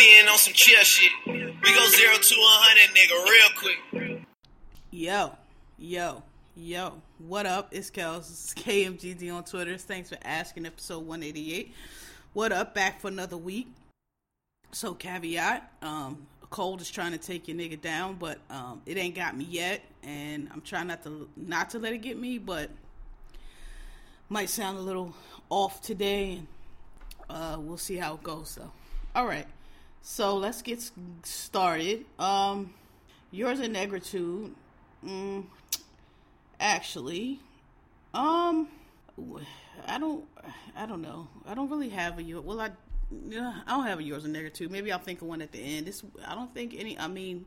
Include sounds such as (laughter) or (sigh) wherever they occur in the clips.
Being on some chill shit. We go zero to hundred, nigga, real quick. Yo, yo, yo. What up? It's Kels. KMGD on Twitter. Thanks for asking. Episode 188. What up? Back for another week. So caveat, um, cold is trying to take your nigga down, but um, it ain't got me yet, and I'm trying not to not to let it get me, but might sound a little off today, and uh, we'll see how it goes. So, all right, so let's get started. Um, yours in negritude, mm, actually, um, I don't, I don't know. I don't really have a yours. well, I yeah, I don't have a yours nigger too. Maybe I'll think of one at the end. This I don't think any. I mean,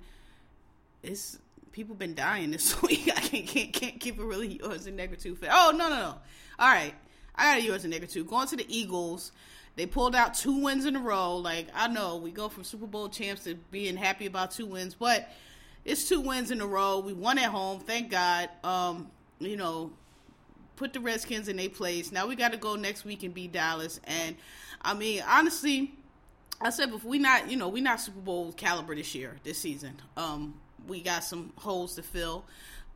it's people been dying this (laughs) week. I can't can't can't keep a really yours nigger too. Oh no no no. All right, I got a yours nigger too. Going to the Eagles. They pulled out two wins in a row. Like I know we go from Super Bowl champs to being happy about two wins, but it's two wins in a row. We won at home, thank God. Um, you know, put the Redskins in their place. Now we got to go next week and beat Dallas. And I mean, honestly, I said before we not, you know, we not Super Bowl caliber this year, this season. Um, we got some holes to fill.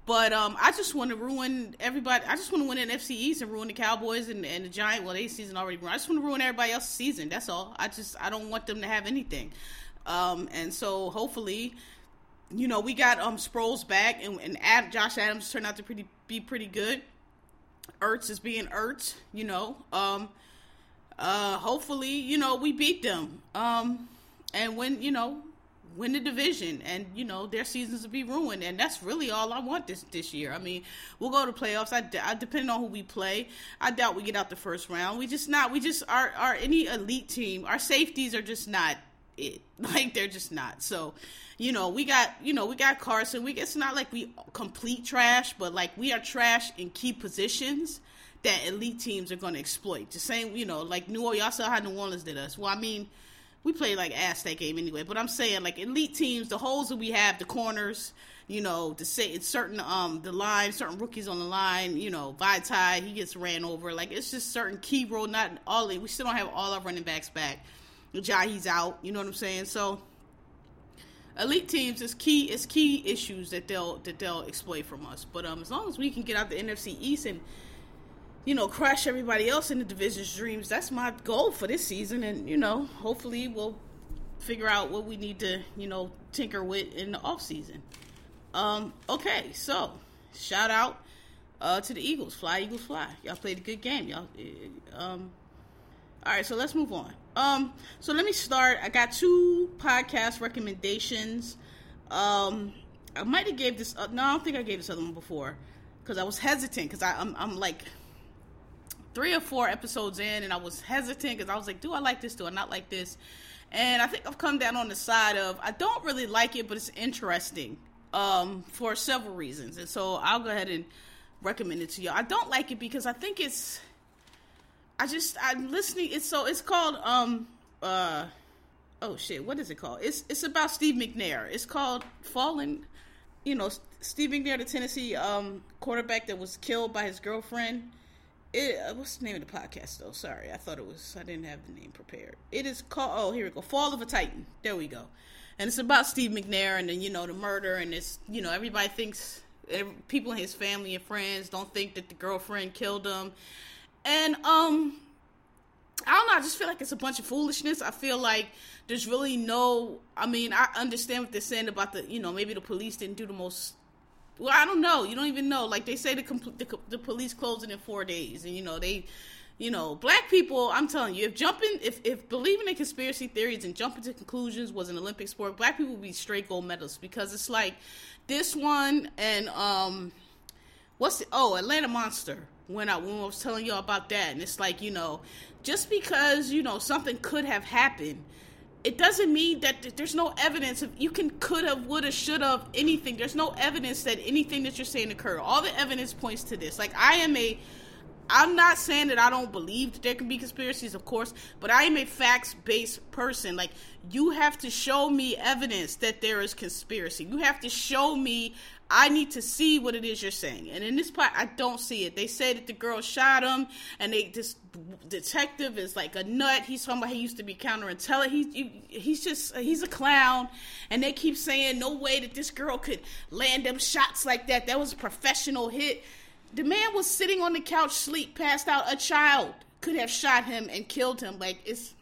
But um, I just want to ruin everybody. I just want to win an NFC East and ruin the Cowboys and, and the Giant. Well, they season already run. I just want to ruin everybody else's season. That's all. I just I don't want them to have anything. Um, and so hopefully, you know, we got um Sproles back and, and Ad, Josh Adams turned out to pretty be pretty good. Ertz is being Ertz, you know. Um, uh, hopefully, you know, we beat them. Um, and when, you know, win the division and, you know, their seasons will be ruined. And that's really all I want this, this year. I mean, we'll go to playoffs. I, I depending on who we play, I doubt we get out the first round. We just not, we just are, are any elite team. Our safeties are just not it. (laughs) Like they're just not. So, you know, we got, you know, we got Carson. We it's not like we complete trash, but like we are trash in key positions that elite teams are going to exploit. The same, you know, like New Orleans. Y'all saw how New Orleans did us. Well, I mean, we play like ass that game anyway. But I'm saying like elite teams, the holes that we have, the corners, you know, to say it's certain um the line, certain rookies on the line, you know, Vaitai, he gets ran over. Like it's just certain key role. Not all. We still don't have all our running backs back. Jahi's out. You know what I'm saying? So elite teams is key is key issues that they'll that they'll exploit from us. But um, as long as we can get out the NFC East and you know crush everybody else in the division's dreams, that's my goal for this season. And you know, hopefully we'll figure out what we need to you know tinker with in the off season. Um, okay, so shout out uh, to the Eagles, fly Eagles fly. Y'all played a good game, y'all. Um, all right, so let's move on. Um, so let me start. I got two podcast recommendations. Um, I might have gave this. Uh, no, I don't think I gave this other one before because I was hesitant because I'm I'm like three or four episodes in and I was hesitant because I was like, do I like this? Do I not like this? And I think I've come down on the side of I don't really like it, but it's interesting um, for several reasons. And so I'll go ahead and recommend it to y'all. I don't like it because I think it's I just I'm listening. It's so it's called um uh oh shit what is it called? It's it's about Steve McNair. It's called Fallen. You know Steve McNair, the Tennessee um quarterback that was killed by his girlfriend. It, uh, what's the name of the podcast though? Sorry, I thought it was. I didn't have the name prepared. It is called. Oh, here we go. Fall of a Titan. There we go. And it's about Steve McNair and then you know the murder and it's you know everybody thinks people in his family and friends don't think that the girlfriend killed him and um I don't know, I just feel like it's a bunch of foolishness. I feel like there's really no I mean, I understand what they're saying about the, you know, maybe the police didn't do the most well, I don't know. You don't even know. Like they say the the, the police closing in 4 days and you know, they you know, black people, I'm telling you, if jumping, if, if believing in conspiracy theories and jumping to conclusions was an Olympic sport, black people would be straight gold medals because it's like this one and, um, what's the, oh, Atlanta Monster when I when I was telling y'all about that, and it's like you know, just because you know something could have happened, it doesn't mean that there's no evidence of you can could have would have should have anything. There's no evidence that anything that you're saying occurred. All the evidence points to this. Like i am a i'm not saying that i don't believe that there can be conspiracies of course but i am a facts based person. Like you have to show me evidence that there is conspiracy. You have to show me I need to see what it is you're saying. And in this part, I don't see it. They say that the girl shot him, and they this detective is like a nut. He's somebody he used to be counterintelligence. He's he's just he's a clown, and they keep saying no way that this girl could land them shots like that. That was a professional hit. The man was sitting on the couch, sleep, passed out. A child could have shot him and killed him. Like it's.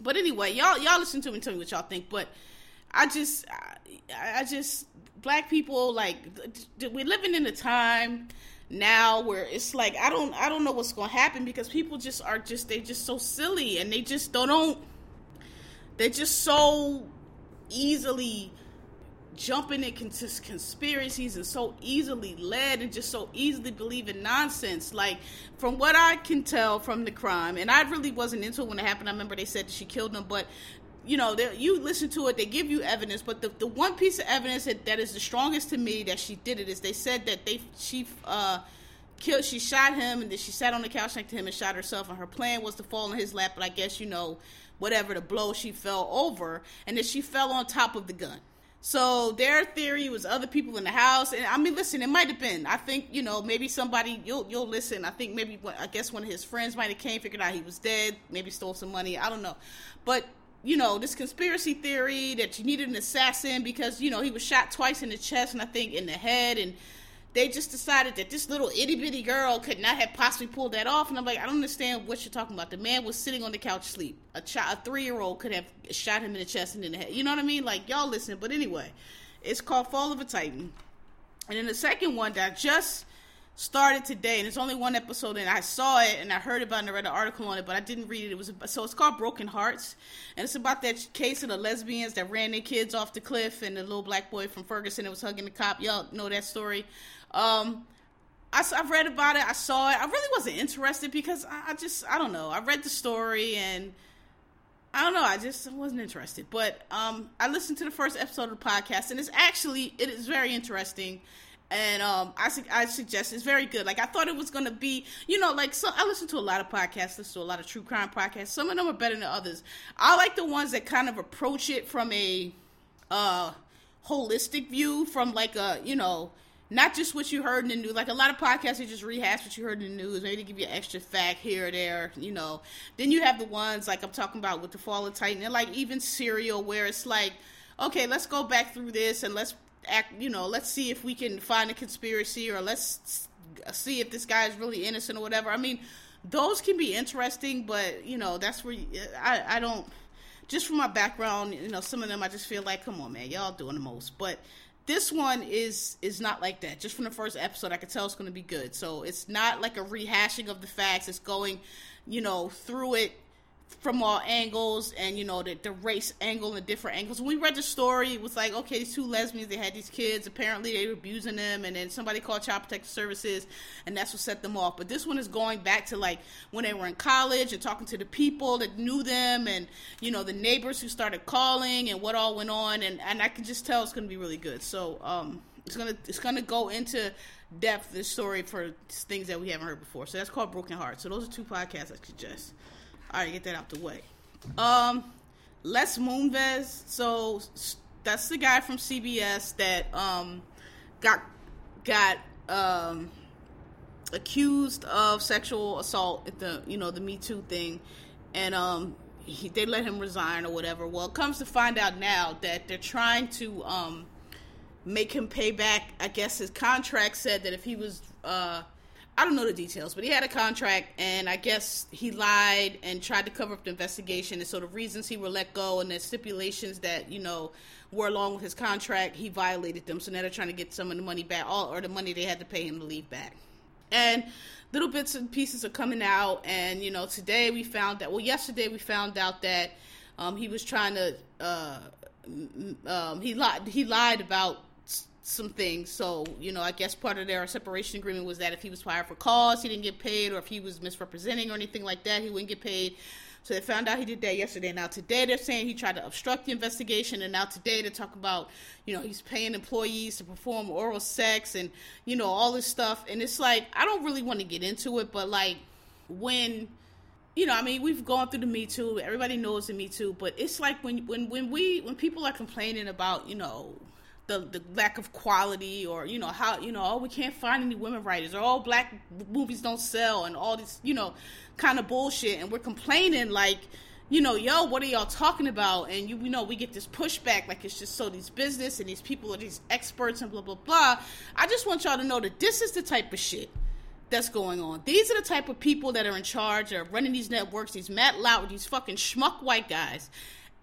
But anyway, y'all y'all listen to me tell me what y'all think. But I just I, I just black people like we're living in a time now where it's like I don't I don't know what's going to happen because people just are just they just so silly and they just don't, don't they're just so easily jumping into conspiracies and so easily led and just so easily believe in nonsense. Like from what I can tell from the crime, and I really wasn't into it when it happened. I remember they said she killed him, but you know, you listen to it, they give you evidence, but the, the one piece of evidence that, that is the strongest to me that she did it is they said that they she uh killed she shot him and then she sat on the couch next to him and shot herself and her plan was to fall in his lap, but I guess you know whatever the blow she fell over and then she fell on top of the gun. So their theory was other people in the house, and I mean, listen, it might have been. I think you know maybe somebody you'll you'll listen. I think maybe I guess one of his friends might have came, figured out he was dead, maybe stole some money. I don't know, but you know, this conspiracy theory that you needed an assassin because, you know, he was shot twice in the chest and I think in the head. And they just decided that this little itty bitty girl could not have possibly pulled that off. And I'm like, I don't understand what you're talking about. The man was sitting on the couch asleep. A, child, a three year old could have shot him in the chest and in the head. You know what I mean? Like, y'all listen. But anyway, it's called Fall of a Titan. And then the second one that just started today, and it's only one episode, and I saw it and I heard about it and I read an article on it, but I didn't read it. It was so it's called Broken Harts, and it's about that case of the lesbians that ran their kids off the cliff, and the little black boy from Ferguson that was hugging the cop. Y'all know that story. Um, I, have read about it. I saw it. I really wasn't interested because I, I just I don't know. I read the story and. I don't know. I just wasn't interested, but um, I listened to the first episode of the podcast, and it's actually it is very interesting and um, I I suggest it's very good. Like I thought it was gonna be, you know, like so. I listen to a lot of podcasts, listen to a lot of true crime podcasts. Some of them are better than others. I like the ones that kind of approach it from a uh, holistic view, from like a you know, not just what you heard in the news. Like a lot of podcasts, they just rehash what you heard in the news. Maybe give you an extra fact here or there, you know. Then you have the ones like I'm talking about with the Fall of Titan, and like even Serial, where it's like, okay, let's go back through this and let's act, you know, let's see if we can find a conspiracy or let's see if this guy is really innocent or whatever. I mean, those can be interesting, but you know, that's where I I don't. Just from my background, you know, some of them I just feel like, come on, man, y'all doing the most. But this one is is not like that. Just from the first episode, I could tell it's going to be good. So it's not like a rehashing of the facts. It's going, you know, through it from all angles and you know the, the race angle and different angles. When we read the story it was like okay these two lesbians they had these kids. Apparently they were abusing them and then somebody called child protective services and that's what set them off. But this one is going back to like when they were in college and talking to the people that knew them and you know the neighbors who started calling and what all went on. And, and i can just tell it's going to be really good. So um it's gonna it's gonna go into depth the story for things that we haven't heard before. So that's called broken heart so those are two podcasts i suggest all right, get that out the way. Um, Les Moonves. So that's the guy from CBS that um got got um accused of sexual assault at the you know the Me Too thing, and um he, they let him resign or whatever. Well, it comes to find out now that they're trying to um make him pay back. I guess his contract said that if he was uh I don't know the details, but he had a contract, and I guess he lied and tried to cover up the investigation. And so the reasons he were let go and the stipulations that you know were along with his contract, he violated them. So now they're trying to get some of the money back, all or the money they had to pay him to leave back. And little bits and pieces are coming out, and you know today we found that. Well, yesterday we found out that um, he was trying to. Uh, um, he lied. He lied about some things. So, you know, I guess part of their separation agreement was that if he was fired for cause, he didn't get paid, or if he was misrepresenting or anything like that, he wouldn't get paid. So they found out he did that yesterday. Now today they're saying he tried to obstruct the investigation, and now today they talk about, you know, he's paying employees to perform oral sex and you know all this stuff. And it's like I don't really want to get into it, but like when you know, I mean, we've gone through the Me Too. Everybody knows the Me Too, but it's like when when when we when people are complaining about, you know, the the lack of quality or you know how you know oh we can't find any women writers or all oh, black movies don't sell and all this you know kind of bullshit. And we're complaining like you know yo what are y'all talking about? And you, you know we get this pushback like it's just so these business and these people are these experts and blah blah blah. I just want y'all to know that this is the type of shit that's going on. These are the type of people that are in charge of running these networks, these Matt Lauer, these fucking schmuck white guys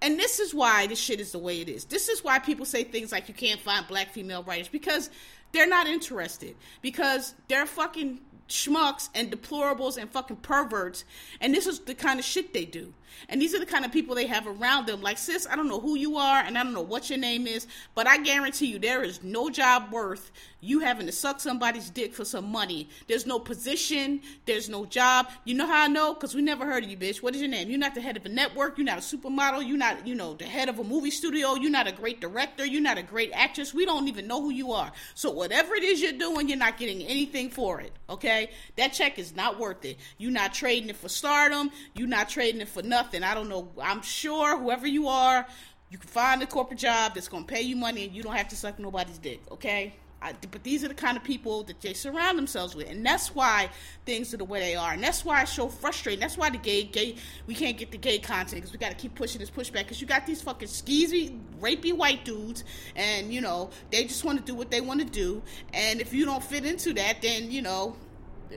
and this is why this shit is the way it is. This is why people say things like you can't find black female writers because they're not interested. Because they're fucking schmucks and deplorables and fucking perverts. And this is the kind of shit they do. And these are the kind of people they have around them. Like, sis, I don't know who you are and I don't know what your name is, but I guarantee you there is no job worth you having to suck somebody's dick for some money. There's no position, there's no job. You know how I know? Because we never heard of you, bitch. What is your name? You're not the head of a network, you're not a supermodel, you're not, you know, the head of a movie studio, you're not a great director, you're not a great actress. We don't even know who you are. So whatever it is you're doing, you're not getting anything for it. Okay? That check is not worth it. You're not trading it for stardom, you're not trading it for nothing. I don't know. I'm sure whoever you are, you can find a corporate job that's gonna pay you money and you don't have to suck nobody's dick, okay? I, but these are the kind of people that they surround themselves with, and that's why things are the way they are, and that's why it's so frustrating. That's why the gay, gay, we can't get the gay content because we got to keep pushing this pushback because you got these fucking skeezy, rapey white dudes, and you know they just want to do what they want to do, and if you don't fit into that, then you know,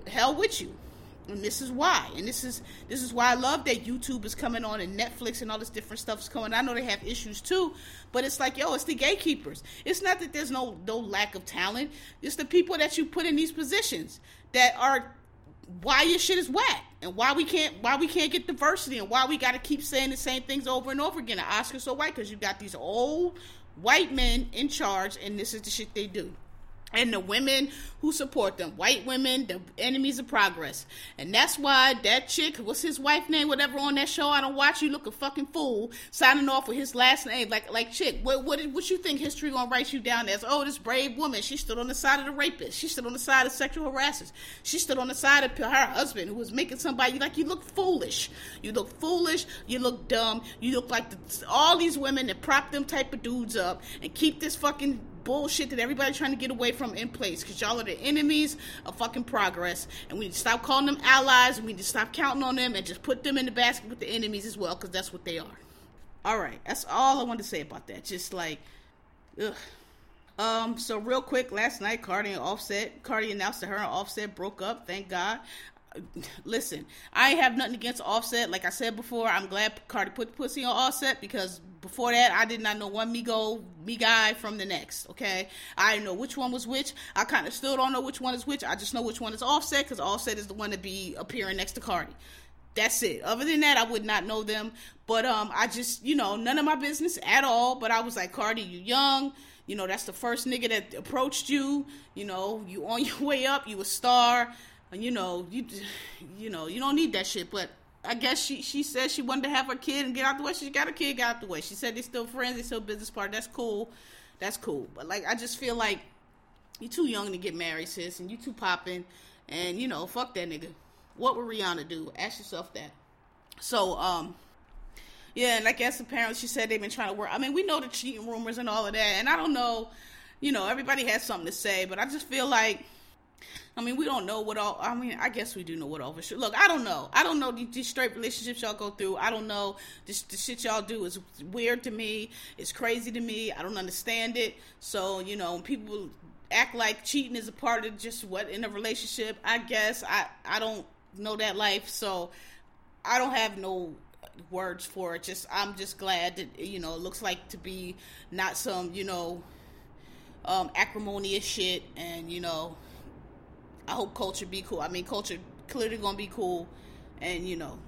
hell with you and this is why. And this is this is why i love that youtube is coming on and netflix and all this different stuff is coming. I know they have issues too but it's like yo it's the gatekeepers. It's not that there's no no lack of talent. It's the people that you put in these positions that are why your shit is whack and why we can't why we can't get diversity and why we got to keep saying the same things over and over again. The oscars so white because you got these old white men in charge and this is the shit they do and the women who support them white women the enemies of progress. And that's why that chick what's his wife name whatever on that show i don't watch you look a fucking fool signing off with his last name like like chick. What what, what you think history gonna write you down as? Oh this brave woman she stood on the side of the rapist. She stood on the side of sexual harassers. She stood on the side of her husband who was making somebody like you look foolish. You look foolish you look dumb you look like the, all these women that prop them type of dudes up and keep this fucking bullshit that everybody's trying to get away from in place because y'all are the enemies of fucking progress. And we need to stop calling them allies and we need to stop counting on them and just put them in the basket with the enemies as well because that's what they are. All right, that's all I wanted to say about that. Just like, ugh. Um, so real quick, last night Cardi and Offset, Cardi announced that her and Offset broke up. Thank God listen, I have nothing against Offset. Like I said before, I'm glad Cardi put the pussy on Offset because before that, I did not know one me go me guy from the next. Okay, I didn't know which one was which. I kind of still don't know which one is which. I just know which one is Offset because Offset is the one to be appearing next to Cardi. That's it. Other than that, I would not know them. But um, I just, you know, none of my business at all. But I was like, Cardi, you young. You know, that's the first nigga that approached you. You know, you on your (laughs) way up. You a star you know, you (sighs) you know, you don't need that shit. But I guess she she said she wanted to have her kid and get out the way. She got her kid, got out the way. She said they're still friends, they're still business partners. That's cool. That's cool. But like, I just feel like you too young to get married, sis, and you too popping, and you know, fuck that nigga. What would Rihanna do? Ask yourself that. So, um, yeah, and I guess apparently she said they've been trying to work. I mean, we know the cheating rumors and all of that, and I don't know, you know, everybody has something to say, but I just feel like I mean, we don't know what all. I mean, I guess we do know what all sure. Look, I don't know. I don't know these, straight relationships y'all go through. I don't know. This the shit y'all do is weird to me. It's crazy to me. I don't understand it. So you know, people act like cheating is a part of just what in a relationship. I guess I I don't know that life, so I don't have no words for it. Just I'm just glad that you know it looks like to be not some you know um acrimonious shit and you know I hope Kulture be cool. I mean, Kulture clearly gonna be cool, and you know,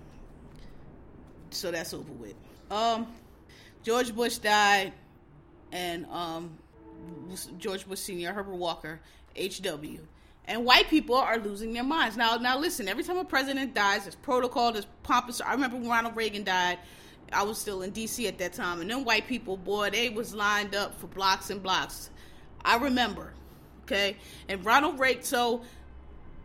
so that's over with. Um, George Bush died, and um, George Bush Senior, Herbert Walker, H.W. and white people are losing their minds. Now, now listen. Every time a president dies, there's protocol, there's pompous. I remember when Ronald Reagan died. I was still in D.C. at that time, and then white people, boy, they was lined up for blocks and blocks. I remember, okay. And Ronald Reagan. So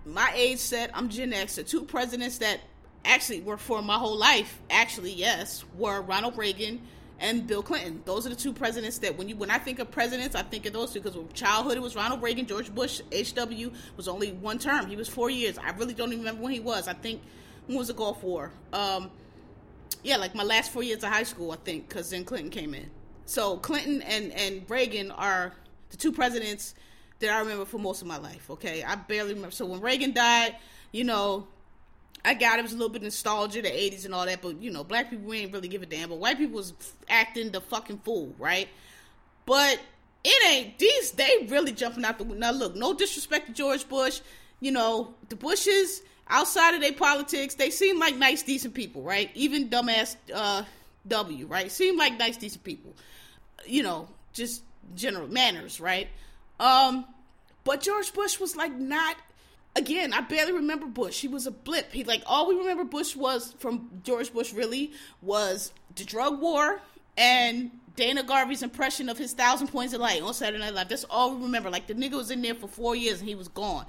my age set, I'm Gen X. The two presidents that actually were for my whole life, actually, yes, were Ronald Reagan and Bill Clinton. Those are the two presidents that when you when I think of presidents, I think of those two because with childhood it was Ronald Reagan, George Bush, HW was only one term. He was four years. I really don't even remember when he was. I think when was the Gulf War? Um, yeah, like my last four years of high school, I think, because then Clinton came in. So Clinton and and Reagan are the two presidents that I remember for most of my life. Okay, I barely remember. So when Reagan died, you know, I got it was a little bit nostalgia, the '80s and all that, but you know, black people we ain't really give a damn. But white people was acting the fucking fool, right? But it ain't these. They really jumping out the now. Look, no disrespect to George Bush. You know, the Bushes outside of their politics, they seem like nice, decent people, right? Even dumbass uh, W, right? Seem like nice, decent people. You know, just general manners, right? Um, but George Bush was like not again, I barely remember Bush. He was a blip. He like all we remember Bush was from George Bush really was the drug war and Dana Carvey's impression of his thousand points of light on Saturday Night Live. That's all we remember. Like the nigga was in there for four years and he was gone.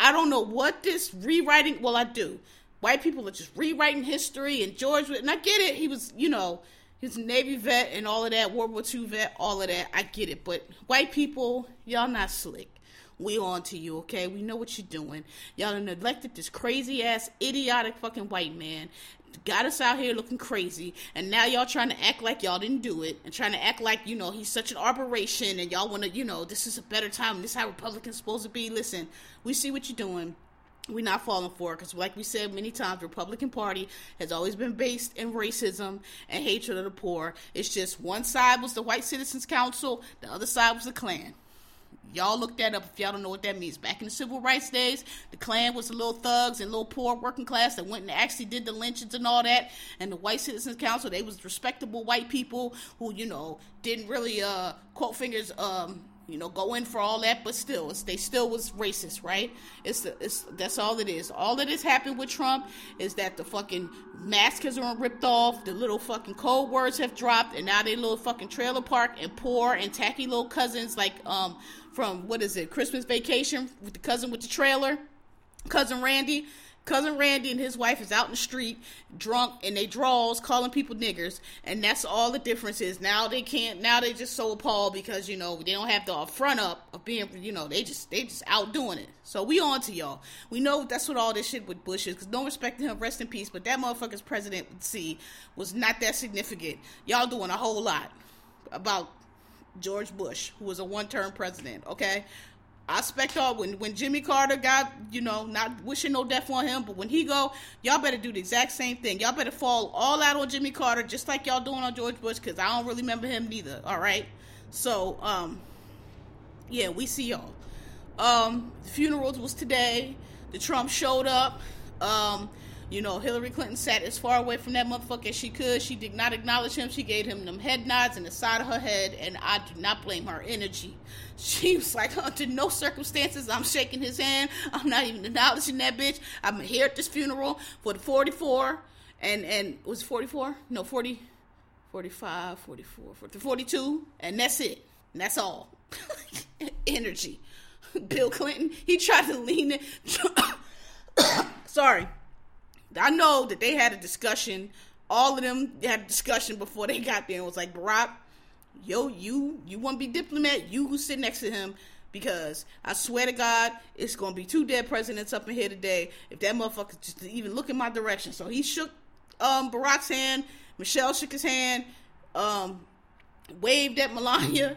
I don't know what this rewriting. Well, I do. White people are just rewriting history and George. And I get it. He was, you know, he's a Navy vet and all of that, World War II vet, all of that. I get it. But white people, y'all not slick we on to you, okay? We know what you're doing. Y'all have neglected this crazy ass, idiotic fucking white man. Got us out here looking crazy, and now y'all trying to act like y'all didn't do it, and trying to act like you know he's such an aberration, and y'all want to, you know, this is a better time. This is how Republicans supposed to be. Listen, we see what you're doing we're not falling for it because like we said many times republican party has always been based in racism and hatred of the poor it's just one side was the white citizens council the other side was the klan Y'all look that up if y'all don't know what that means. Back in the civil rights days, the Klan was the little thugs and little poor working class that went and actually did the lynchings and all that. And the White Citizens Council, they was respectable white people who, you know, didn't really uh quote fingers um you know, go in for all that, but still, they still was racist, right? It's, the, it's that's all it is. All that has happened with Trump is that the fucking mask has been ripped off, the little fucking code words have dropped, and now they little fucking trailer park and poor and tacky little cousins like um from what is it, Christmas Vacation with the cousin with the trailer, cousin Randy. Cousin Randy and his wife is out in the street, drunk, and they draws calling people niggers, and that's all the difference is. Now they can't. Now they just so appalled because you know they don't have the front up of being. You know they just they just out doing it. So we on to y'all. We know that's what all this shit with Bush is Cause don't respect him, rest in peace. But that motherfucker's president, see, was not that significant. Y'all doing a whole lot about George Bush, who was a one-term president. Okay, I expect y'all when when Jimmy Carter got you know not wishing no death on him, but when he go, y'all better do the exact same thing. Y'all better fall all out on Jimmy Carter, just like y'all doing on George Bush, because I don't really remember him neither. All right, so um, yeah, we see y'all. Um, the funerals was today. The Trump showed up. Um, you know, Hillary Clinton sat as far away from that motherfucker as she could. She did not acknowledge him. She gave him them head nods in the side of her head, and I do not blame her energy. (laughs) She was like, under no circumstances, I'm shaking his hand. I'm not even acknowledging that bitch. I'm here at this funeral for the 44, and and was 44? No, 40, 45, 44, 42, and that's it. And that's all. (laughs) energy. (laughs) Bill Clinton, he tried to lean it. (coughs) Sorry I know that they had a discussion. All of them had a discussion before they got there and was like, Barack, yo, you you want to be diplomat? You who sit next to him because I swear to God, it's gonna be two dead presidents up in here today if that motherfucker just even look in my direction. So he shook um, Barack's hand. Michelle shook his hand. Um, waved at Melania.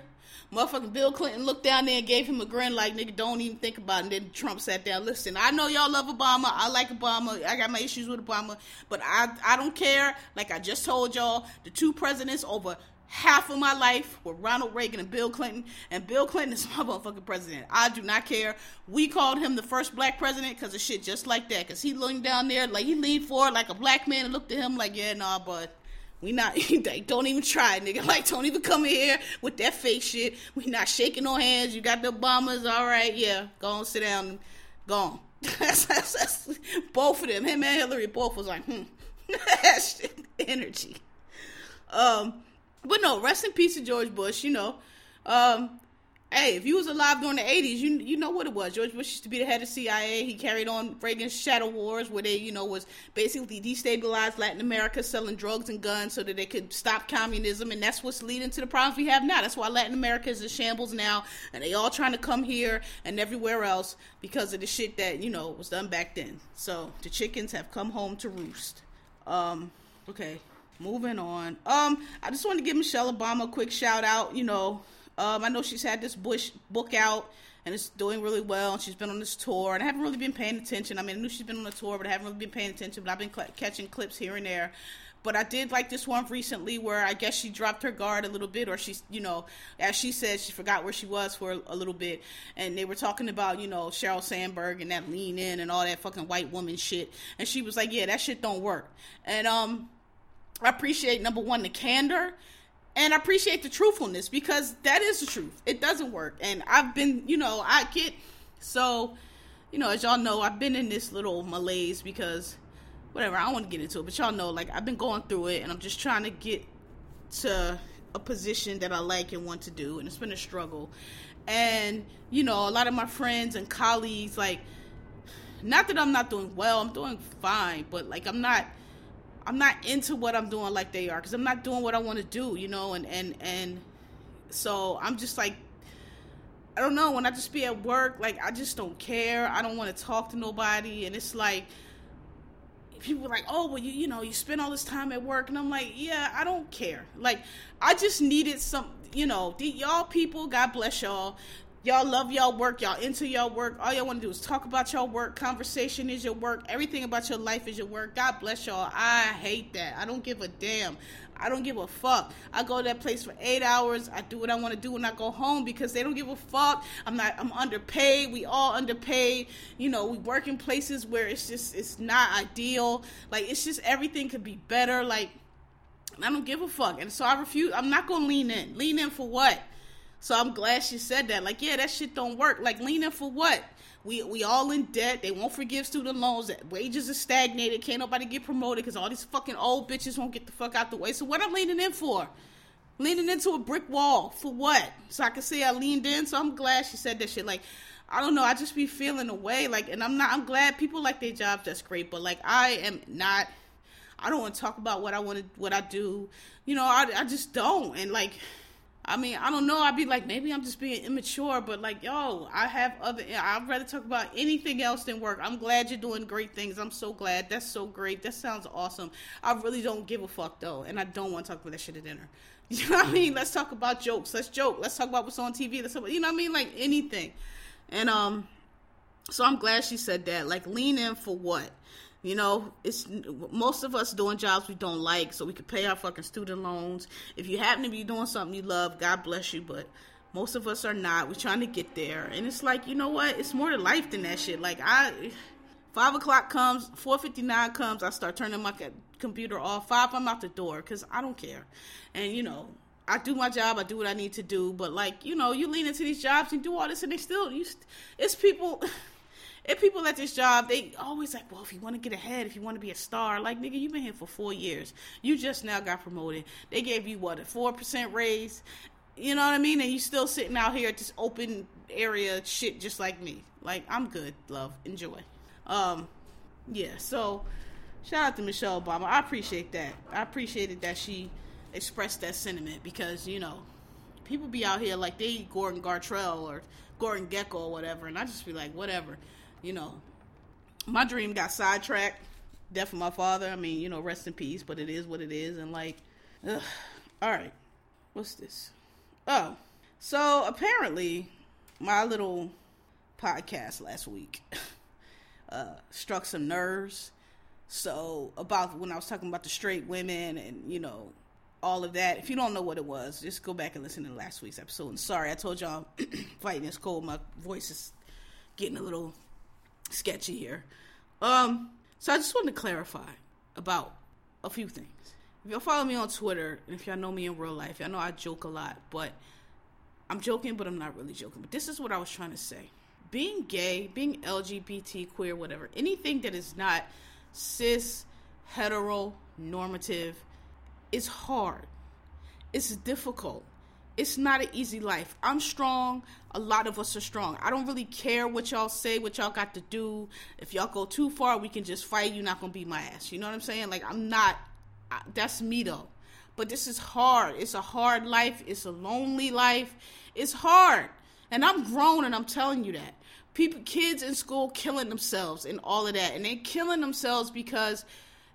Motherfucking Bill Clinton looked down there and gave him a grin like, nigga, don't even think about it. And then Trump sat down. Listen, I know y'all love Obama. I like Obama. I got my issues with Obama. But I, I don't care. Like I just told y'all, the two presidents over half of my life were Ronald Reagan and Bill Clinton, and Bill Clinton is (laughs) my motherfucking president. I do not care. We called him the first black president because of shit just like that. Because he leaned down there, like he leaned forward like a black man and looked at him like, yeah, nah, but We not (laughs) they don't even try, nigga. Like don't even come here with that fake shit. We not shaking no hands. You got the bombers, all right? Yeah, go on, sit down, go on. (laughs) both of them, him and Hillary, both was like, hmm, (laughs) that shit, energy. Um, but no, rest in peace to George Bush. You know, um, Hey, if you was alive during the eighties, you you know what it was. George Bush used to be the head of CIA. He carried on Reagan's shadow wars, where they you know was basically destabilized Latin America, selling drugs and guns so that they could stop communism, and that's what's leading to the problems we have now. That's why Latin America is in shambles now, and they all trying to come here and everywhere else because of the shit that you know was done back then. So the chickens have come home to roost. Um, okay, moving on. Um, I just want to give Michelle Obama a quick shout out. You know um, I know she's had this Bush book out and it's doing really well. And she's been on this tour, and I haven't really been paying attention. I mean, I knew she's been on a tour, but I haven't really been paying attention. But I've been cl- catching clips here and there. But I did like this one recently where I guess she dropped her guard a little bit, or she's, you know, as she said, she forgot where she was for a, a little bit. And they were talking about, you know, Sheryl Sandberg and that lean in and all that fucking white woman shit. And she was like, yeah, that shit don't work. And um, I appreciate number one the candor and I appreciate the truthfulness because that is the truth. It doesn't work. And I've been, you know, I get so, you know, as y'all know, I've been in this little malaise because whatever, I don't want to get into it, but y'all know, like, I've been going through it and I'm just trying to get to a position that I like and want to do. And it's been a struggle. And, you know, a lot of my friends and colleagues, like, not that I'm not doing well, I'm doing fine, but like, I'm not I'm not into what I'm doing like they are because I'm not doing what I want to do, you know, and and and so I'm just like I don't know when I just be at work, like I just don't care. I don't want to talk to nobody, and it's like people like, oh, well, you you know, you spend all this time at work, and I'm like, yeah, I don't care. Like I just needed some, you know, the, y'all people, God bless y'all. Y'all love y'all work. Y'all into y'all work. All y'all want to do is talk about y'all work. Conversation is your work. Everything about your life is your work. God bless y'all. I hate that. I don't give a damn. I don't give a fuck. I go to that place for eight hours. I do what I want to do when I go home because they don't give a fuck. I'm not. I'm underpaid. We all underpaid. You know, we work in places where it's just it's not ideal. Like it's just everything could be better. Like I don't give a fuck. And so I refuse. I'm not gonna lean in. Lean in for what? So I'm glad she said that. Like, yeah, that shit don't work. Like, leaning for what? We we all in debt. They won't forgive student loans. Wages are stagnated. Can't nobody get promoted because all these fucking old bitches won't get the fuck out the way. So what I'm leaning in for? Leaning into a brick wall for what? So I can say I leaned in. So I'm glad she said that shit. Like, I don't know. I just be feeling away. Like, and I'm not. I'm glad people like their jobs. That's great. But like, I am not. I don't want to talk about what I want to, what I do. You know, I, I just don't. And like, I mean, I don't know. I'd be like, maybe I'm just being immature, but like, yo, I have other. I'd rather talk about anything else than work. I'm glad you're doing great things. I'm so glad. That's so great. That sounds awesome. I really don't give a fuck though, and I don't want to talk about that shit at dinner. (laughs) You know what I mean? Let's talk about jokes. Let's joke. Let's talk about what's on TV. Let's talk about, you know what I mean? Like anything. And um, so I'm glad she said that. Like, lean in for what? You know, it's most of us doing jobs we don't like, so we can pay our fucking student loans. If you happen to be doing something you love, God bless you, but most of us are not. We're trying to get there, and it's like you know what? It's more to life than that shit. Like I, five o'clock comes, four fifty nine comes, I start turning my computer off. Five, I'm out the door because I don't care, and you know. I do my job. I do what I need to do. But like you know, you lean into these jobs and do all this, and they still, you, it's people. (laughs) if people at this job, they always like, well, if you want to get ahead, if you want to be a star, like nigga, you've been here for four years. You just now got promoted. They gave you what a four percent raise. You know what I mean? And you still sitting out here at this open area shit just like me. Like I'm good, love, enjoy. Um, yeah. So shout out to Michelle Obama. I appreciate that. I appreciated that she expressed that sentiment because you know people be out here like they Gordon Gartrell or Gordon Gekko or whatever, and I just be like, whatever you know, my dream got sidetracked. Death of my father. I mean, you know, rest in peace, but it is what it is. And like, ugh. all right, what's this? Oh, so apparently, my little podcast last week (laughs) uh, struck some nerves. So about when I was talking about the straight women and you know all of that. If you don't know what it was, just go back and listen to last week's episode. And sorry, I told y'all (clears throat) fighting this cold. My voice is getting a little sketchy here. Um, so I just wanted to clarify about a few things. if y'all follow me on Twitter, and if y'all know me in real life, y'all know I joke a lot, but I'm joking, but I'm not really joking. But this is what I was trying to say. Being gay, being LGBT, queer, whatever, anything that is not cis, hetero, normative is hard. It's difficult. It's not an easy life. I'm strong. A lot of us are strong. I don't really care what y'all say, what y'all got to do. If y'all go too far, we can just fight. You're not to beat my ass. You know what I'm saying? Like, I'm not, that's me though. But this is hard. It's a hard life. It's a lonely life. It's hard. And I'm grown and I'm telling you that. People, kids in school killing themselves and all of that. And they're killing themselves because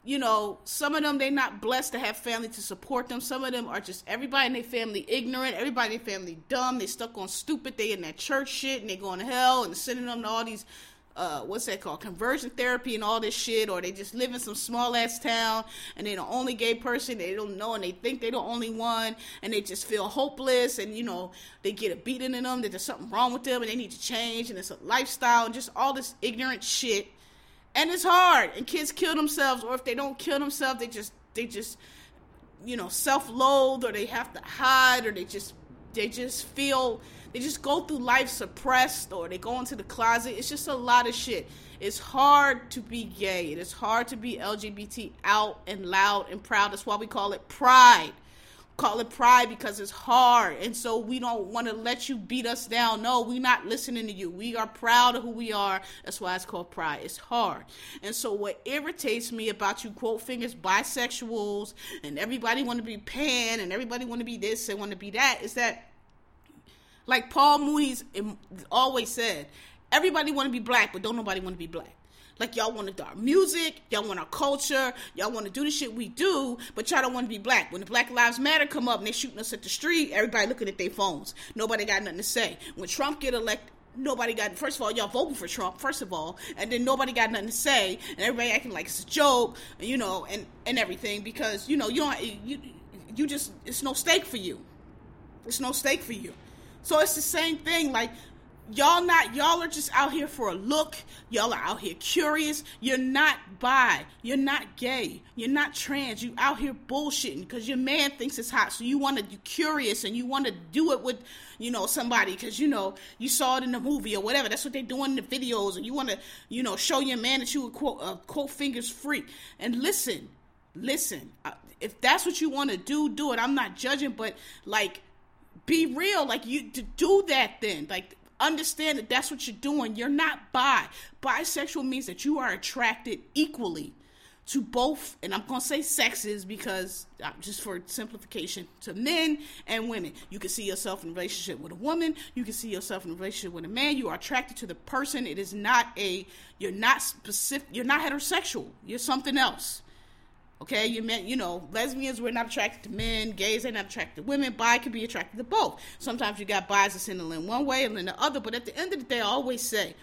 you know, some of them they not blessed to have family to support them. Some of them are just everybody in their family ignorant, everybody in their family dumb. They stuck on stupid. They in that church shit and they going to hell and sending them to all these uh, what's that called conversion therapy and all this shit or they just live in some small ass town and they're the only gay person they don't know and they think they're the only one and they just feel hopeless and you know they get a beating in them that there's something wrong with them and they need to change and it's a lifestyle and just all this ignorant shit and it's hard. And kids kill themselves or if they don't kill themselves they just they just you know self-loathe or they have to hide or they just they just feel they just go through life suppressed or they go into the closet. It's just a lot of shit. It's hard to be gay. It is hard to be lgbt out and loud and proud. That's why we call it pride call it pride because it's hard. And so we don't want to let you beat us down. No we're not listening to you. We are proud of who we are. That's why it's called pride. It's hard. And so what irritates me about you quote fingers bisexuals and everybody want to be pan and everybody want to be this and want to be that is that like paul mooney's always said everybody want to be black but don't nobody want to be black like y'all want to our music, y'all want our culture, y'all want to do the shit we do, but y'all don't want to be black. When the Black Lives Matter come up and they shooting us at the street, everybody looking at their phones. Nobody got nothing to say. When Trump get elected, nobody got first of all y'all voting for Trump first of all and then nobody got nothing to say and everybody acting like it's a joke you know and and everything because you know you don't you you just it's no stake for you it's no stake for you so it's the same thing like y'all not y'all are just out here for a look. Y'all are out here curious. You're not bi. You're not gay. You're not trans. You out here bullshitting because your man thinks it's hot. So you want to you curious and you want to do it with you know somebody because you know you saw it in the movie or whatever. That's what they're doing in the videos and you want to you know show your man that you a quote uh, quote fingers freak. And listen listen uh, if that's what you want to do do it. I'm not judging but like be real. Like you to do that then. Like understand that that's what you're doing. You're not bi. Bisexual means that you are attracted equally to both, and I'm to say sexes because uh, just for simplification, to men and women. You can see yourself in a relationship with a woman. You can see yourself in a relationship with a man. You are attracted to the person. It is not a, you're not specific, you're not heterosexual. You're something else. Okay, you meant you know lesbians were not attracted to men, gays are not attracted to women, bi can be attracted to both. Sometimes you got bis that's in one way and then the other, but at the end of the day, I always say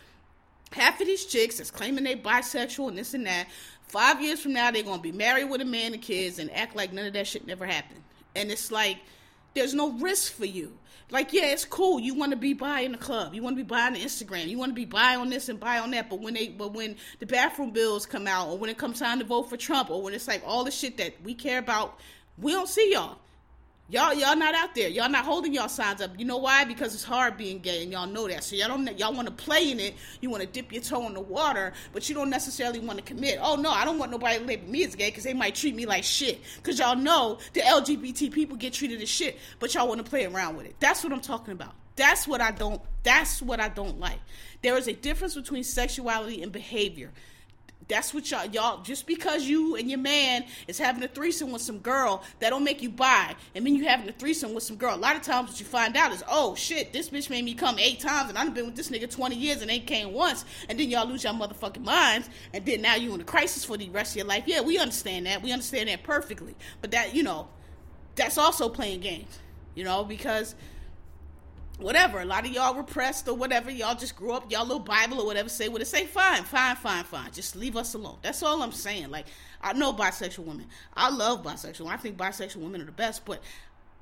half of these chicks that's claiming they bisexual and this and that, five years from now they're gonna be married with a man and kids and act like none of that shit never happened. And it's like there's no risk for you. Like, yeah, it's cool. You want to be bi in the club. You want to be the Instagram. You want to be bi on this and bi on that. But when they, but when the bathroom bills come out, or when it comes time to vote for Trump, or when it's like all the shit that we care about, we don't see y'all. Y'all, y'all not out there. Y'all not holding y'all signs up. You know why? Because it's hard being gay, and y'all know that. So y'all don't. Y'all want to play in it. You want to dip your toe in the water, but you don't necessarily want to commit. Oh no, I don't want nobody to label me as gay because they might treat me like shit. Because y'all know the LGBT people get treated as shit, but y'all want to play around with it. That's what I'm talking about. That's what I don't. That's what I don't like. There is a difference between sexuality and behavior. That's what y'all y'all just because you and your man is having a threesome with some girl, that don't make you bi. And then you having a threesome with some girl. A lot of times what you find out is, oh shit, this bitch made me come eight times and I've been with this nigga twenty years and ain't came once. And then y'all lose your motherfucking minds and then now you in a crisis for the rest of your life. Yeah, we understand that. We understand that perfectly. But that, you know, that's also playing games. You know, because whatever. A lot of y'all repressed or whatever. Y'all just grew up, y'all little Bible or whatever say what it say. Fine, fine, fine, fine. Just leave us alone. That's all I'm saying. Like I know bisexual women. I love bisexual. I think bisexual women are the best, but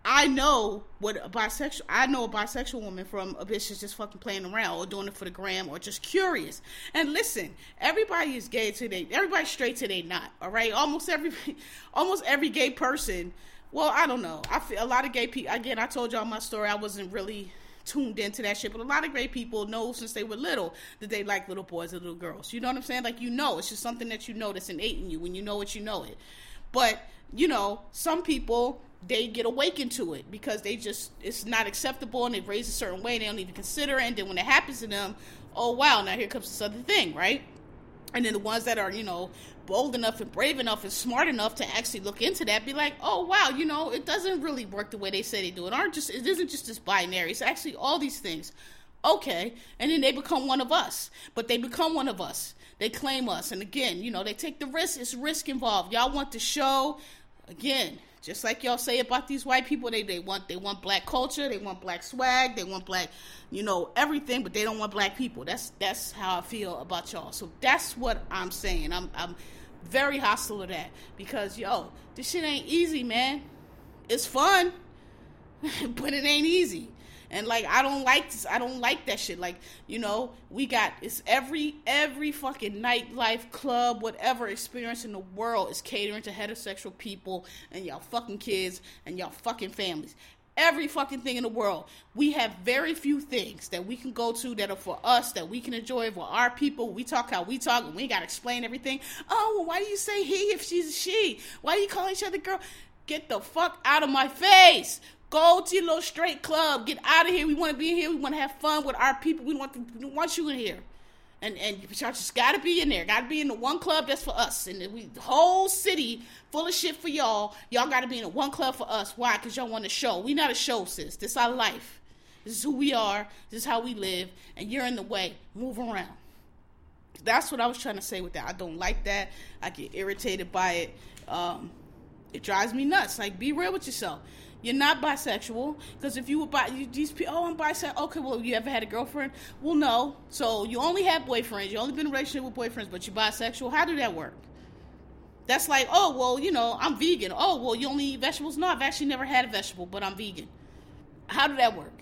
I know what a bisexual. I know a bisexual woman from a bitch that's just fucking playing around or doing it for the gram or just curious. And listen, everybody is gay today. Everybody's straight today, not all right. Almost every, (laughs) almost every gay person. Well, I don't know. I feel a lot of gay people. Again, I told y'all my story. I wasn't really tuned into that shit, but a lot of great people know since they were little that they like little boys and little girls. You know what I'm saying? Like you know, it's just something that you know that's innate in you. When you know it, you know it. But you know, some people they get awakened to it because they just it's not acceptable and they raised a certain way and they don't even consider it and then when it happens to them oh wow now here comes this other thing right and then the ones that are you know bold enough and brave enough and smart enough to actually look into that be like oh wow you know it doesn't really work the way they say they do. It aren't just it isn't just this binary. It's actually all these things. Okay. And then they become one of us. But they become one of us. They claim us. And again you know they take the risk. It's risk involved. Y'all want the show? Again just like y'all say about these white people, they, they want they want black culture, they want black swag, they want black, you know, everything, but they don't want black people. That's that's how I feel about y'all. So that's what I'm saying. I'm I'm very hostile to that because yo, this shit ain't easy, man. It's fun, (laughs) but it ain't easy and like I don't like this, I don't like that shit. Like you know, we got it's every every fucking nightlife club, whatever experience in the world is catering to heterosexual people and y'all fucking kids and y'all fucking families. Every fucking thing in the world. We have very few things that we can go to that are for us, that we can enjoy for our people. We talk how we talk, and we gotta explain everything. Oh, well, why do you say he if she's a she? Why do you call each other girl? Get the fuck out of my face. Go to your little straight club. Get out of here. We want to be here. We want to have fun with our people. We want to, we want you in here. And and y'all just gotta be in there. Gotta be in the one club that's for us. And we the whole city full of shit for y'all. Y'all gotta be in the one club for us. Why? Cause y'all want a show. We not a show, sis. This our life. This is who we are. This is how we live. And you're in the way. Move around. That's what I was trying to say with that. I don't like that. I get irritated by it. Um, it drives me nuts. Like, be real with yourself. You're not bisexual because if you were bi, you, these people, oh, I'm bisexual. Okay, well, you ever had a girlfriend? Well, no. So you only have boyfriends. You only been in relationship with boyfriends, but you're bisexual. How did that work? That's like, oh, well, you know, I'm vegan. Oh, well, you only eat vegetables? No, I've actually never had a vegetable, but I'm vegan. How did that work?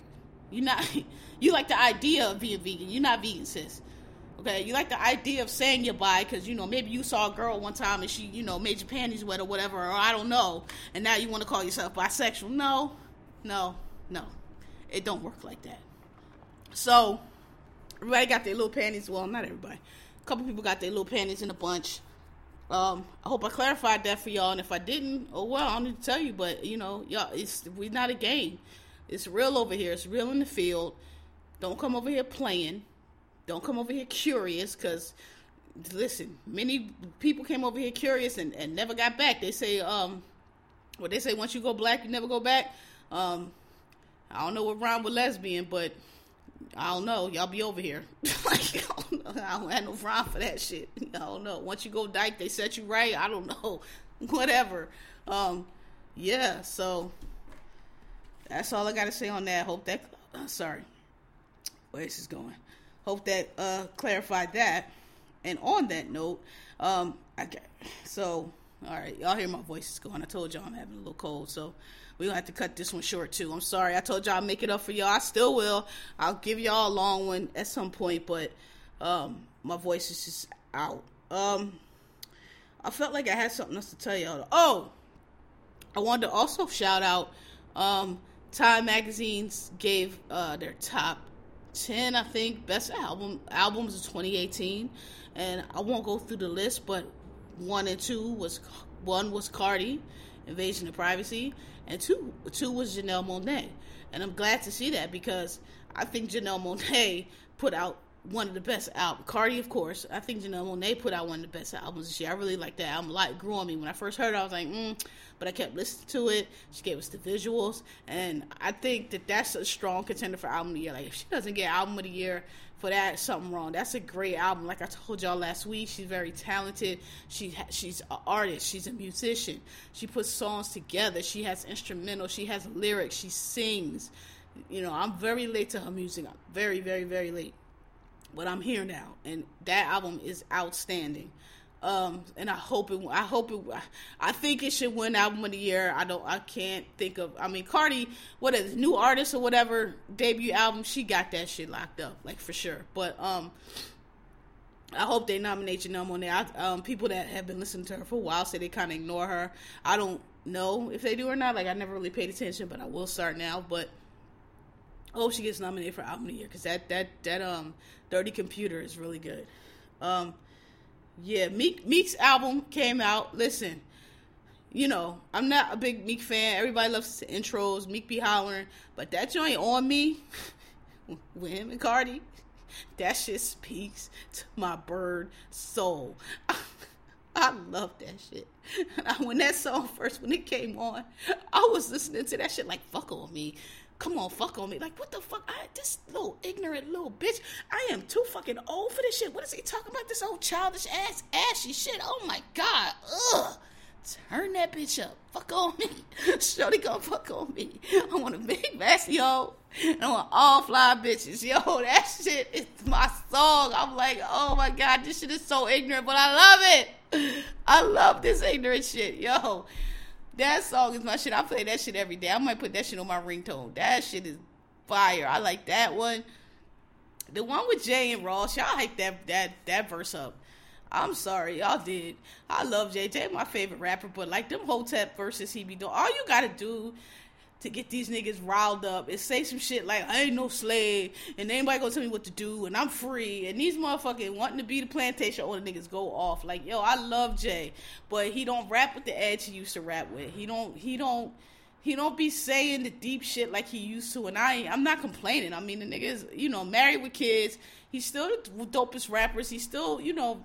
You're not, (laughs) you like the idea of being vegan. You're not vegan, sis. Okay, you like the idea of saying you're bi because you know maybe you saw a girl one time and she you know made your panties wet or whatever, or I don't know, and now you want to call yourself bisexual. No, no, no, it don't work like that. So everybody got their little panties. Well, not everybody. A couple people got their little panties in a bunch. Um, I hope I clarified that for y'all, and if I didn't, oh well, I don't need to tell you. But you know, y'all, it's we're not a game. It's real over here. It's real in the field. Don't come over here playing don't come over here curious because listen, many people came over here curious and, and never got back. They say, um, what they say, once you go black, you never go back. Um, I don't know what rhyme with lesbian, but I don't know. Y'all be over here. (laughs) like, I don't, know. I don't have no rhyme for that shit. (laughs) I don't know. Once you go dyke, they set you right. I don't (laughs) know. Whatever. Um, yeah, so that's all I got to say on that. Hope that, uh, sorry. Where is this going? Hope that uh, clarified that. And on that note, um, got, so all right, y'all hear my voice is going. I told y'all I'm having a little cold, so we gonna have to cut this one short too. I'm sorry. I told y'all I'll make it up for y'all. I still will. I'll give y'all a long one at some point, but um, my voice is just out. Um, I felt like I had something else to tell y'all. Oh, I wanted to also shout out. Um, Time magazines gave uh, their top 10 i think best album albums of 2018 and i won't go through the list but one and two was one was cardi invasion of privacy and two two was janelle monáe. And i'm glad to see that because i think janelle monáe put out one of the best albums. Cardi, of course. I think Janelle Monáe put out one of the best albums this year. I really like that album. Like grew on me when I first heard it. I was like, mm, but I kept listening to it. She gave us the visuals, and I think that that's a strong contender for album of the year. Like if she doesn't get album of the year for that, something wrong. That's a great album. Like I told y'all last week, she's very talented. She she's an artist. She's a musician. She puts songs together. She has instrumental. She has lyrics. She sings. You know, I'm very late to her music. I'm very, very, very late but I'm here now, and that album is outstanding. Um, and I hope it. I hope it. I think it should win album of the year. I don't. I can't think of. I mean, Cardi, what is new artist or whatever debut album? She got that shit locked up, like for sure. But um, I hope they nominate Janelle on there. Um, people that have been listening to her for a while say they kind of ignore her. I don't know if they do or not. Like I never really paid attention, but I will start now. But hope she gets nominated for album of the year because that that that um Dirty Computer is really good. Um, yeah, Meek Meek's album came out. Listen, you know I'm not a big Meek fan. Everybody loves intros. Meek be hollering, but that joint on me (laughs) with him and Cardi (laughs) that shit speaks to my bird soul. (laughs) I love that shit. When that song first, when it came on, I was listening to that shit like "fuck on me." Come on, fuck on me. Like, what the fuck? I, this little ignorant little bitch. I am too fucking old for this shit. What is he talking about? This old childish ass, ashy shit. Oh my god. Ugh. Turn that bitch up. Fuck on me. (laughs) Shorty gonna fuck on me. I want a big messy yo. I want all fly bitches. Yo, (laughs) that shit is my song. I'm like, oh my god, this shit is so ignorant, but I love it. I love this ignorant shit. Yo, that song is my shit. I play that shit every day. I might put that shit on my ringtone. That shit is fire. I like that one. The one with Jay and Ross, y'all hype that that that verse up. I'm sorry, y'all did. I love Jay-Z, my favorite rapper, but like them Hotep verses he be doing, all you gotta do to get these niggas riled up and say some shit like I ain't no slave and anybody gonna tell me what to do and I'm free. And these motherfuckers wanting to be the plantation the niggas go off. Like yo I love Jay but he don't rap with the edge he used to rap with. He don't he don't he don't be saying the deep shit like he used to and I I'm not complaining I mean the niggas you know married with kids He's still the dopest rappers. He's still, you know,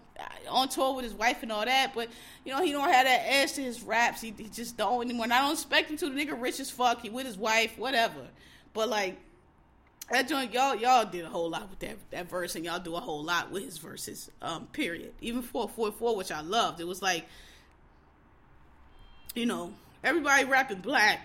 on tour with his wife and all that. But you know, he don't have that edge to his raps. He, he just don't anymore. And I don't expect him to. The nigga rich as fuck. He with his wife, whatever. But like that joint, y'all y'all did a whole lot with that that verse, and y'all do a whole lot with his verses. Um, period. Even four four four, which I loved. It was like, you know, everybody rapping black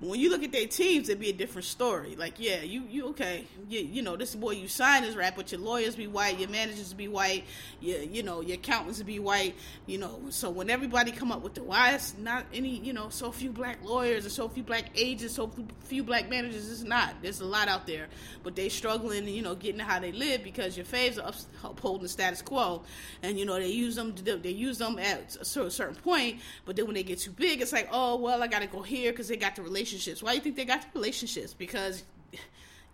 when you look at their teams, it'd be a different story. Like, yeah, you you okay? You, you know, this boy you sign is rap, but your lawyers be white, your managers be white, your you know your accountants be white. You know, so when everybody come up with the why it's not any you know so few black lawyers and so few black agents, so few black managers, it's not. There's a lot out there, but they struggling, you know, getting how they live because your faves are upholding the status quo, and you know they use them they use them at a certain point, but then when they get too big, it's like oh well I got to go here because they got the relationship relationships. Why do you think they got the relationships? Because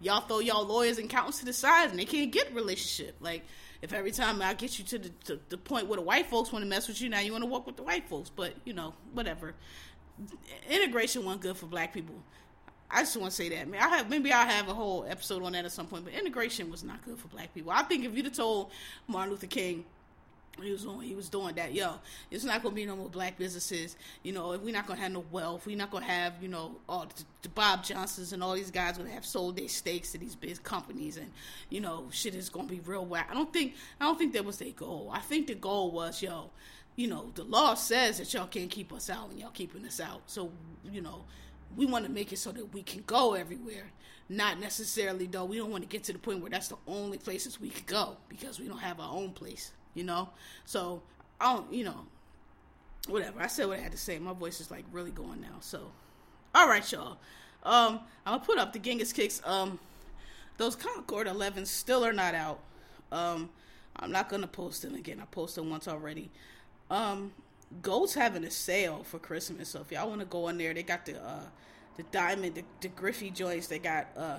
y'all throw y'all lawyers and accountants to the side and they can't get relationship. Like if every time I get you to the, to the point where the white folks want to mess with you, now you want to work with the white folks. But you know, whatever. Integration wasn't good for black people. I just want to say that. I have maybe I'll have a whole episode on that at some point. But integration was not good for black people. I think if you'd have told Martin Luther King he was on, he was doing that. Yo, it's not gonna be no more black businesses. You know, if we're not gonna have no wealth. We're not gonna have you know all the, the Bob Johnsons and all these guys gonna have sold their stakes to these big companies, and you know shit is gonna be real whack. I don't think I don't think that was their goal. I think the goal was yo, you know, the law says that y'all can't keep us out, and y'all keeping us out. So you know, we want to make it so that we can go everywhere. Not necessarily though. We don't want to get to the point where that's the only places we could go because we don't have our own place you know? So, I don't, you know, whatever. I said what I had to say. My voice is like really going now. So, all right, y'all. Um, I'm gonna put up the Genghis kicks. Um, those Concord 11s still are not out. Um, I'm not gonna post them again. I posted once already. Um, Goat's having a sale for Christmas, so if y'all want to go in there, they got the uh, the diamond, the, the Griffey joints. They got uh,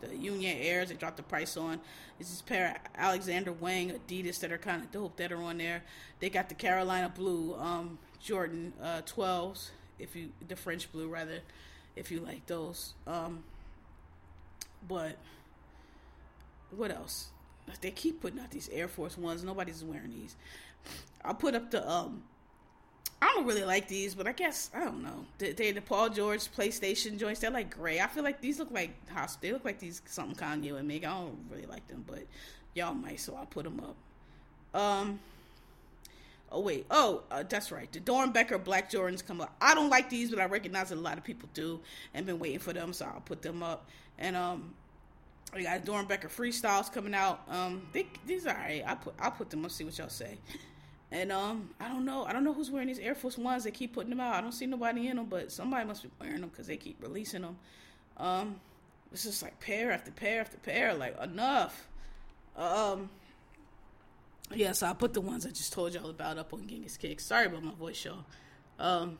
the Union Airs. They dropped the price on. This is pair of Alexander Wang Adidas that are kind of dope that are on there. They got the Carolina Blue um, Jordan uh, 12s, if you the French blue rather, if you like those. Um, but what else? They keep putting out these Air Force ones. Nobody's wearing these. I'll put up the um I don't really like these, but I guess I don't know. They, they the Paul George PlayStation joints. They're like gray. I feel like these look like They look like these something Kanye would make. I don't really like them, but y'all might, so I'll put them up. Um. Oh wait. Oh, uh, that's right. The Doernbecher Black Jordans come up. I don't like these, but I recognize that a lot of people do, and been waiting for them, so I'll put them up. And um, we got Doernbecher Freestyles coming out. Um, they, these are. I put I'll put them up. See what y'all say. And um, I don't know. I don't know who's wearing these Air Force Ones. They keep putting them out. I don't see nobody in them, but somebody must be wearing them because they keep releasing them. Um, it's just like pair after pair after pair. Like enough. Um, yeah. So I put the ones I just told y'all about up on Genghis Kick. Sorry about my voice, y'all. Um,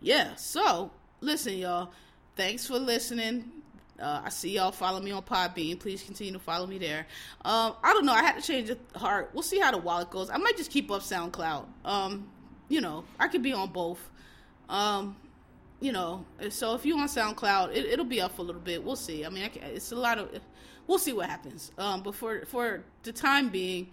yeah. So listen, y'all. Thanks for listening. Uh, I see y'all follow me on Podbean. Please continue to follow me there. Um, I don't know. I had to change the heart. We'll see how the wallet goes. I might just keep up SoundCloud. Um, you know, I could be on both. Um, you know, so if you on SoundCloud, it, will be up for a little bit. We'll see. I mean, I it's a lot of. We'll see what happens. Um, but for for the time being,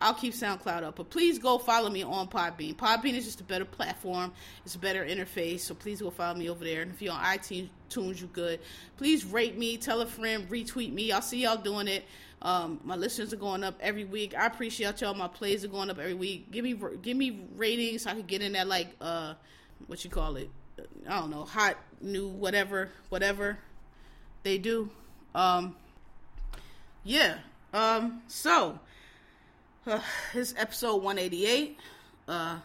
I'll keep SoundCloud up, but please go follow me on Podbean. Podbean is just a better platform. It's a better interface, so please go follow me over there. And if you're on iTunes, you good. Please rate me, tell a friend, retweet me. I'll see y'all doing it. Um, my listeners are going up every week. I appreciate y'all. My plays are going up every week. Give me give me ratings so I can get in that like uh, what you call it? I don't know, hot new whatever whatever they do. Um, yeah. Um, so (sighs) uh, episode 188. Uh,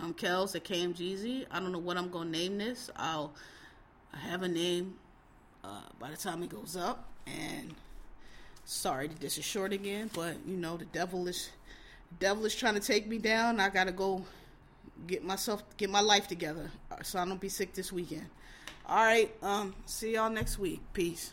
I'm Kels at KMGZ. I don't know what I'm going to name this. I'll I have a name uh, by the time it goes up. And sorry this is short again, but you know the devil is devil is trying to take me down. I gotta go get myself get my life together uh, so I don't be sick this weekend. All right, um, see y'all next week. Peace.